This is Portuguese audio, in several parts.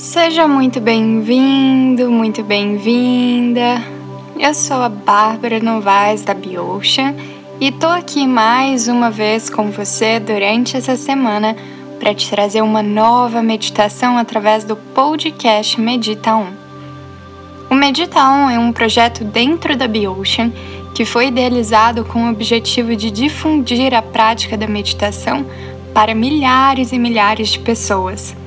Seja muito bem-vindo, muito bem-vinda. Eu sou a Bárbara Novaes da Biocean e tô aqui mais uma vez com você durante essa semana para te trazer uma nova meditação através do podcast Medita 1. O Medita 1 é um projeto dentro da Biocean que foi idealizado com o objetivo de difundir a prática da meditação para milhares e milhares de pessoas.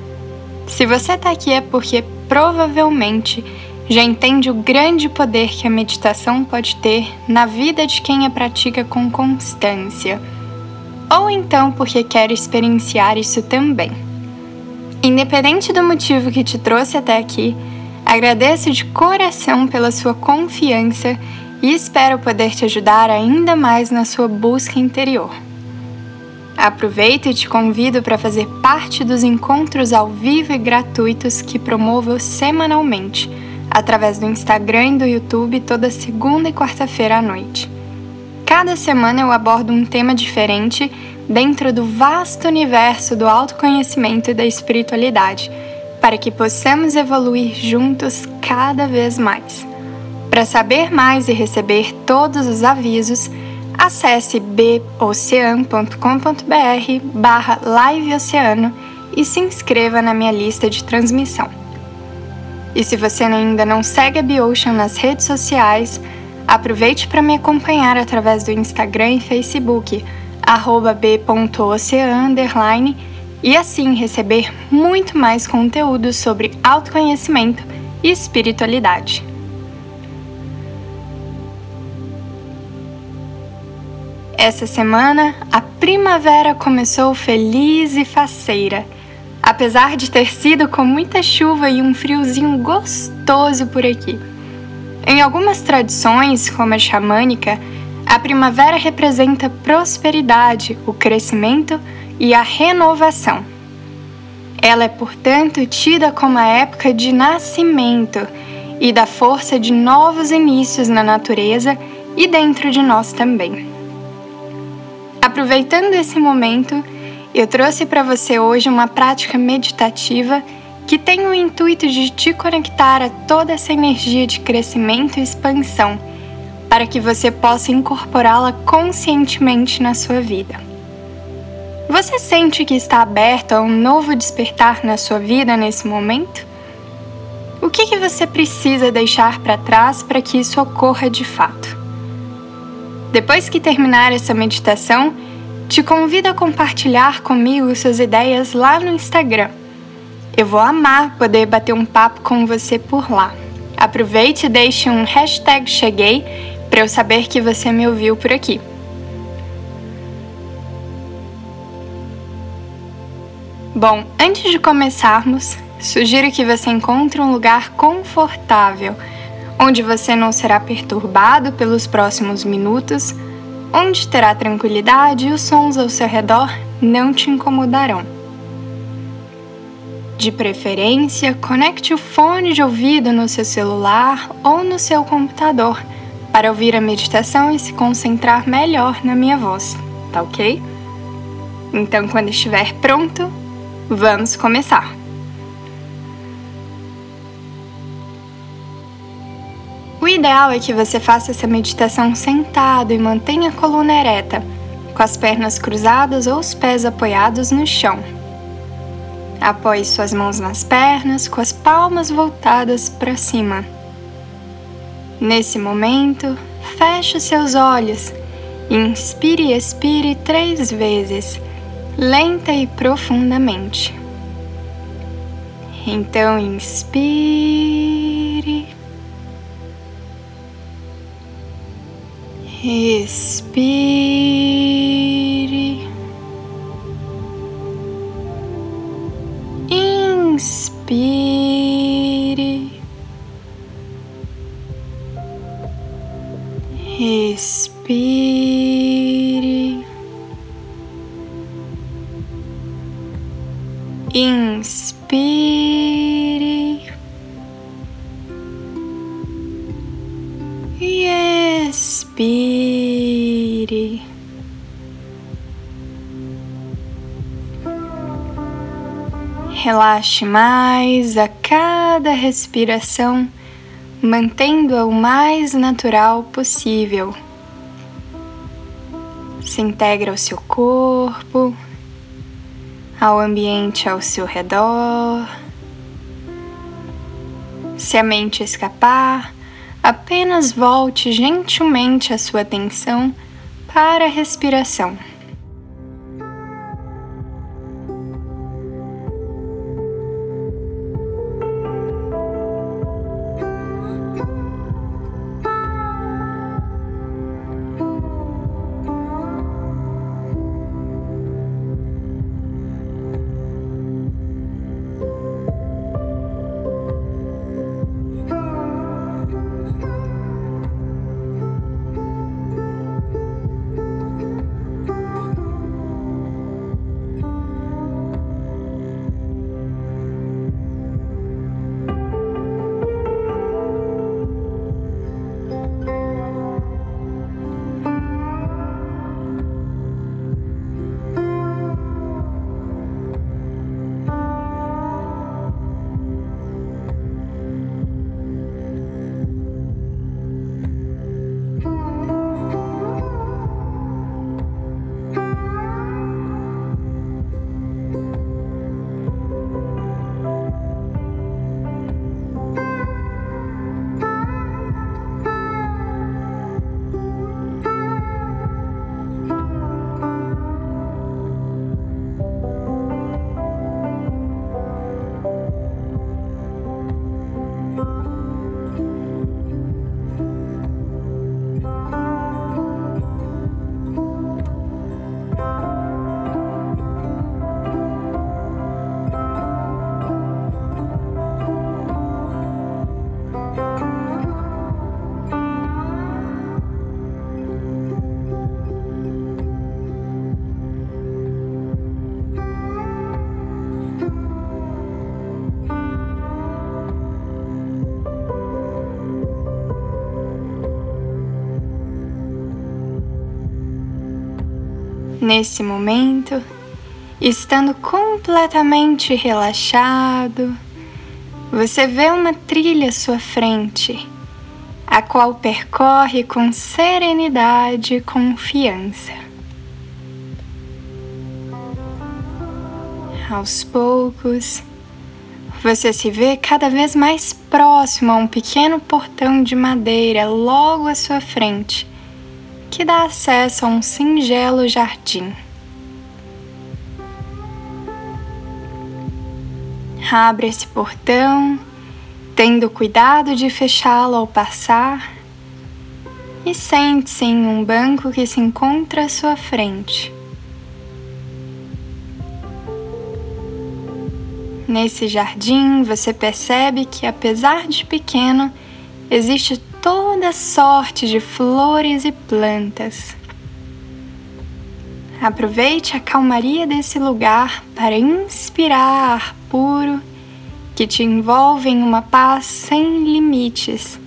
Se você está aqui é porque provavelmente já entende o grande poder que a meditação pode ter na vida de quem a pratica com constância, ou então porque quer experienciar isso também. Independente do motivo que te trouxe até aqui, agradeço de coração pela sua confiança e espero poder te ajudar ainda mais na sua busca interior. Aproveito e te convido para fazer parte dos encontros ao vivo e gratuitos que promovo semanalmente, através do Instagram e do YouTube toda segunda e quarta-feira à noite. Cada semana eu abordo um tema diferente dentro do vasto universo do autoconhecimento e da espiritualidade, para que possamos evoluir juntos cada vez mais. Para saber mais e receber todos os avisos, acesse bocean.com.br barra liveoceano e se inscreva na minha lista de transmissão. E se você ainda não segue a Biocean nas redes sociais, aproveite para me acompanhar através do Instagram e Facebook, b.ocean, e assim receber muito mais conteúdo sobre autoconhecimento e espiritualidade. Essa semana, a primavera começou feliz e faceira. Apesar de ter sido com muita chuva e um friozinho gostoso por aqui. Em algumas tradições, como a xamânica, a primavera representa prosperidade, o crescimento e a renovação. Ela é, portanto, tida como a época de nascimento e da força de novos inícios na natureza e dentro de nós também. Aproveitando esse momento, eu trouxe para você hoje uma prática meditativa que tem o intuito de te conectar a toda essa energia de crescimento e expansão, para que você possa incorporá-la conscientemente na sua vida. Você sente que está aberto a um novo despertar na sua vida nesse momento? O que, que você precisa deixar para trás para que isso ocorra de fato? Depois que terminar essa meditação, te convido a compartilhar comigo suas ideias lá no Instagram. Eu vou amar poder bater um papo com você por lá. Aproveite e deixe um hashtag Cheguei para eu saber que você me ouviu por aqui. Bom, antes de começarmos, sugiro que você encontre um lugar confortável onde você não será perturbado pelos próximos minutos, onde terá tranquilidade e os sons ao seu redor não te incomodarão. De preferência, conecte o fone de ouvido no seu celular ou no seu computador para ouvir a meditação e se concentrar melhor na minha voz, tá ok? Então, quando estiver pronto, vamos começar! Ideal é que você faça essa meditação sentado e mantenha a coluna ereta, com as pernas cruzadas ou os pés apoiados no chão. Apoie suas mãos nas pernas, com as palmas voltadas para cima. Nesse momento, feche os seus olhos. Inspire e expire três vezes, lenta e profundamente. Então, inspire. Respire. Relaxe mais a cada respiração, mantendo-a o mais natural possível. Se integra ao seu corpo, ao ambiente ao seu redor. Se a mente escapar, apenas volte gentilmente a sua atenção para a respiração. Nesse momento, estando completamente relaxado, você vê uma trilha à sua frente, a qual percorre com serenidade e confiança. Aos poucos, você se vê cada vez mais próximo a um pequeno portão de madeira logo à sua frente que dá acesso a um singelo jardim. Abre esse portão, tendo cuidado de fechá-lo ao passar, e sente-se em um banco que se encontra à sua frente. Nesse jardim, você percebe que, apesar de pequeno, existe toda sorte de flores e plantas. Aproveite a calmaria desse lugar para inspirar ar puro que te envolve em uma paz sem limites.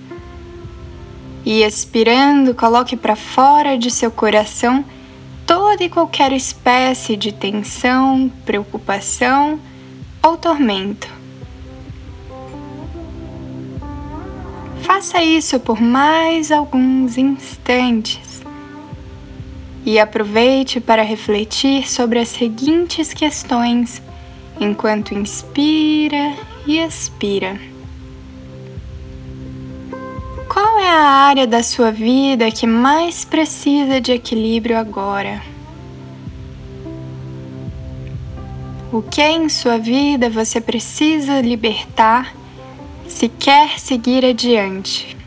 E expirando, coloque para fora de seu coração toda e qualquer espécie de tensão, preocupação ou tormento. Faça isso por mais alguns instantes e aproveite para refletir sobre as seguintes questões enquanto inspira e expira. Qual é a área da sua vida que mais precisa de equilíbrio agora? O que em sua vida você precisa libertar se quer seguir adiante.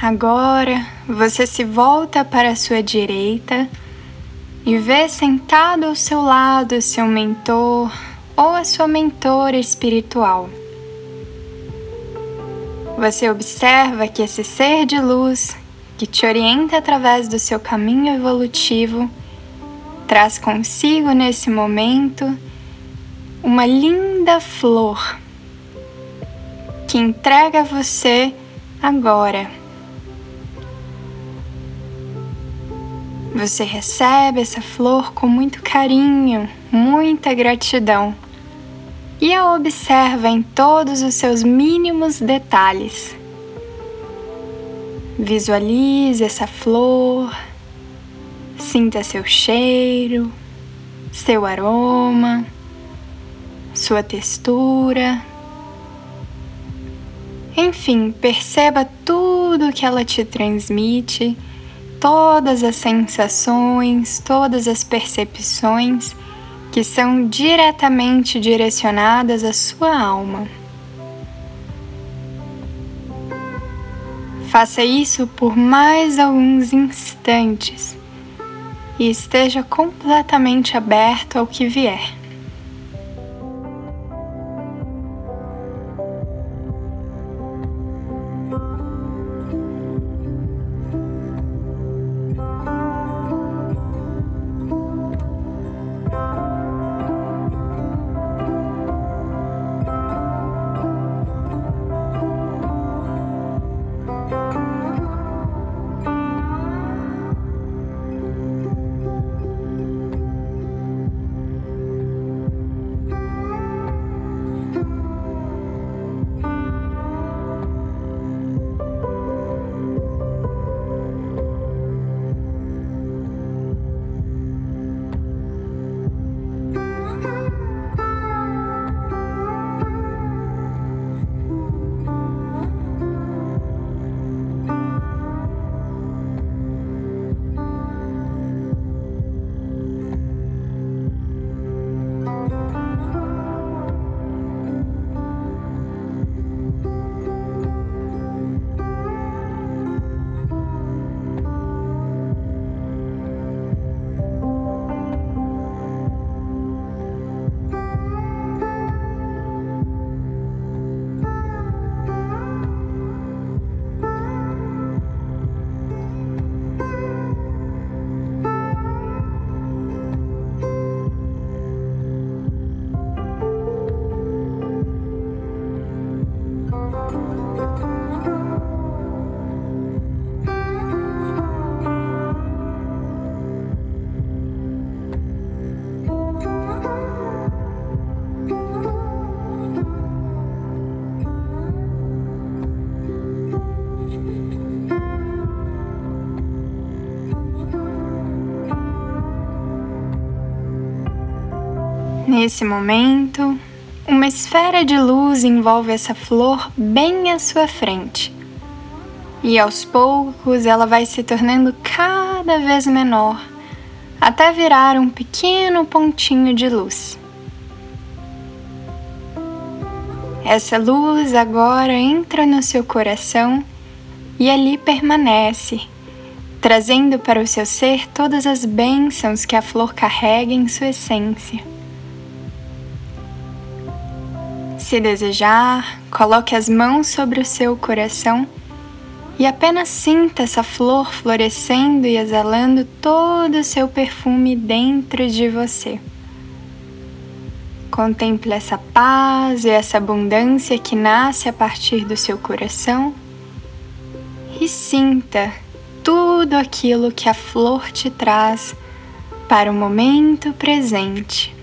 Agora você se volta para a sua direita e vê sentado ao seu lado seu mentor ou a sua mentora espiritual. Você observa que esse ser de luz que te orienta através do seu caminho evolutivo traz consigo nesse momento uma linda flor que entrega a você agora. Você recebe essa flor com muito carinho, muita gratidão e a observa em todos os seus mínimos detalhes. Visualize essa flor, sinta seu cheiro, seu aroma, sua textura. Enfim, perceba tudo que ela te transmite, todas as sensações, todas as percepções que são diretamente direcionadas à sua alma. Faça isso por mais alguns instantes e esteja completamente aberto ao que vier. Nesse momento, uma esfera de luz envolve essa flor bem à sua frente. E aos poucos ela vai se tornando cada vez menor, até virar um pequeno pontinho de luz. Essa luz agora entra no seu coração e ali permanece, trazendo para o seu ser todas as bênçãos que a flor carrega em sua essência. Se desejar, coloque as mãos sobre o seu coração e apenas sinta essa flor florescendo e exalando todo o seu perfume dentro de você. Contemple essa paz e essa abundância que nasce a partir do seu coração e sinta tudo aquilo que a flor te traz para o momento presente.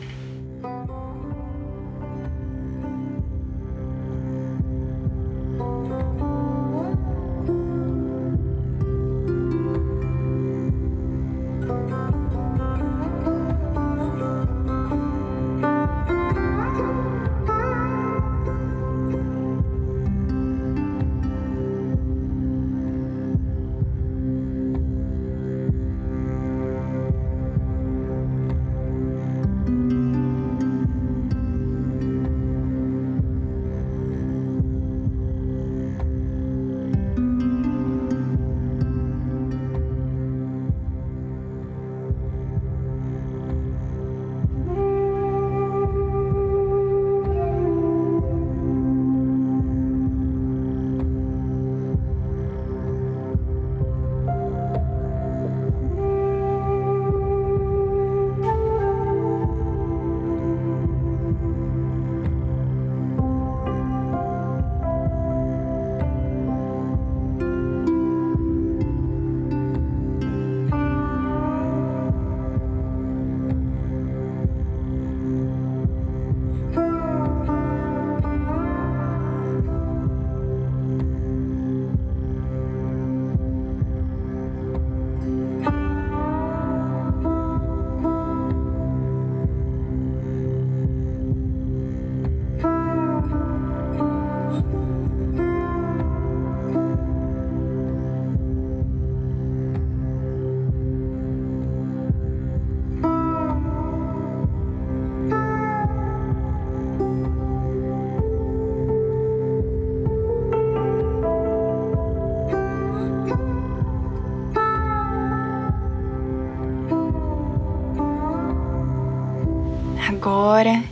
Agora,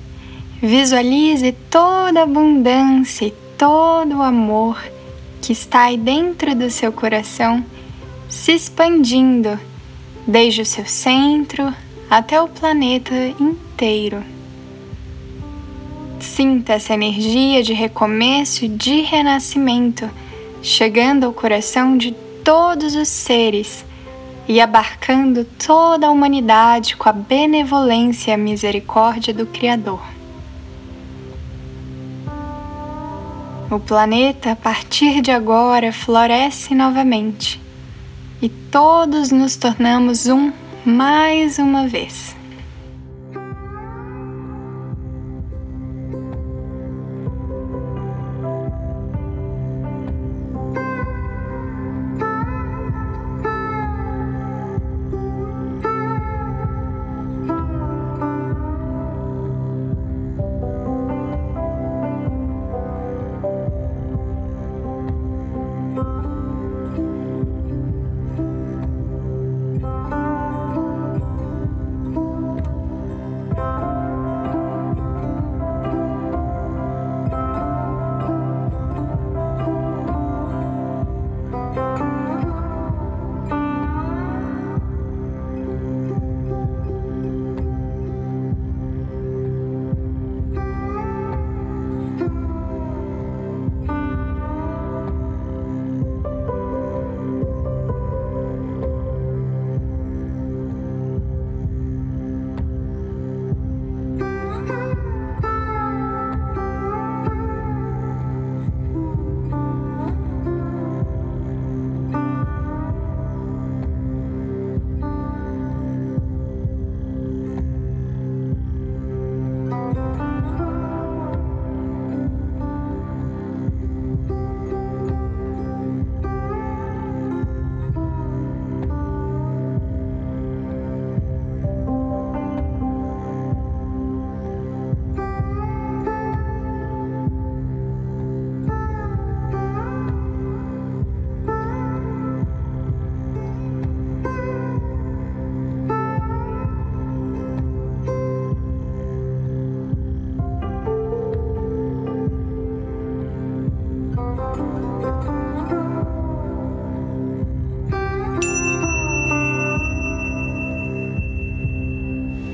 visualize toda a abundância e todo o amor que está aí dentro do seu coração se expandindo desde o seu centro até o planeta inteiro. Sinta essa energia de recomeço e de renascimento chegando ao coração de todos os seres e abarcando toda a humanidade com a benevolência e a misericórdia do Criador. O planeta, a partir de agora, floresce novamente e todos nos tornamos um mais uma vez.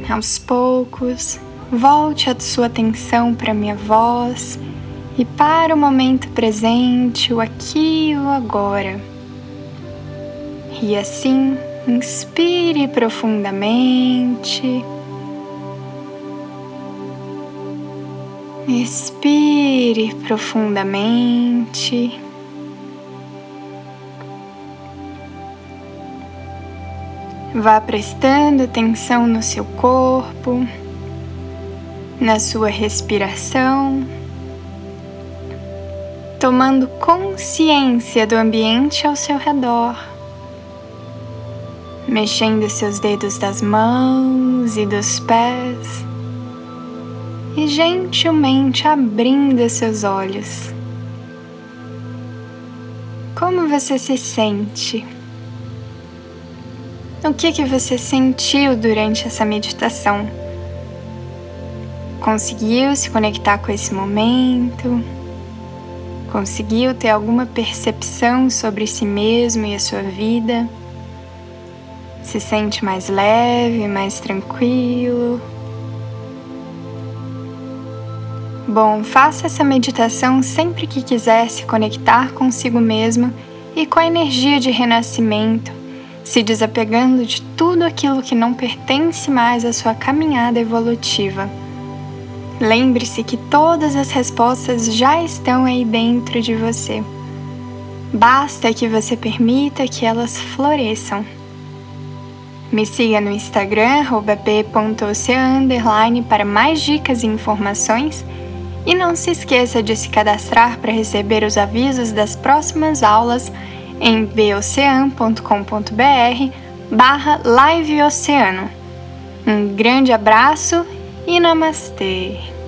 Aos poucos, volte a sua atenção para minha voz e para o momento presente, o aqui e o agora. E assim, inspire profundamente. Expire profundamente. Vá prestando atenção no seu corpo, na sua respiração, tomando consciência do ambiente ao seu redor, mexendo seus dedos das mãos e dos pés e gentilmente abrindo seus olhos. Como você se sente? O que que você sentiu durante essa meditação? Conseguiu se conectar com esse momento? Conseguiu ter alguma percepção sobre si mesmo e a sua vida? Se sente mais leve, mais tranquilo? Bom, faça essa meditação sempre que quiser se conectar consigo mesmo e com a energia de renascimento se desapegando de tudo aquilo que não pertence mais à sua caminhada evolutiva. Lembre-se que todas as respostas já estão aí dentro de você. Basta que você permita que elas floresçam. Me siga no Instagram, b.ocean__ para mais dicas e informações. E não se esqueça de se cadastrar para receber os avisos das próximas aulas em bocean.com.br barra liveoceano. Um grande abraço e namastê!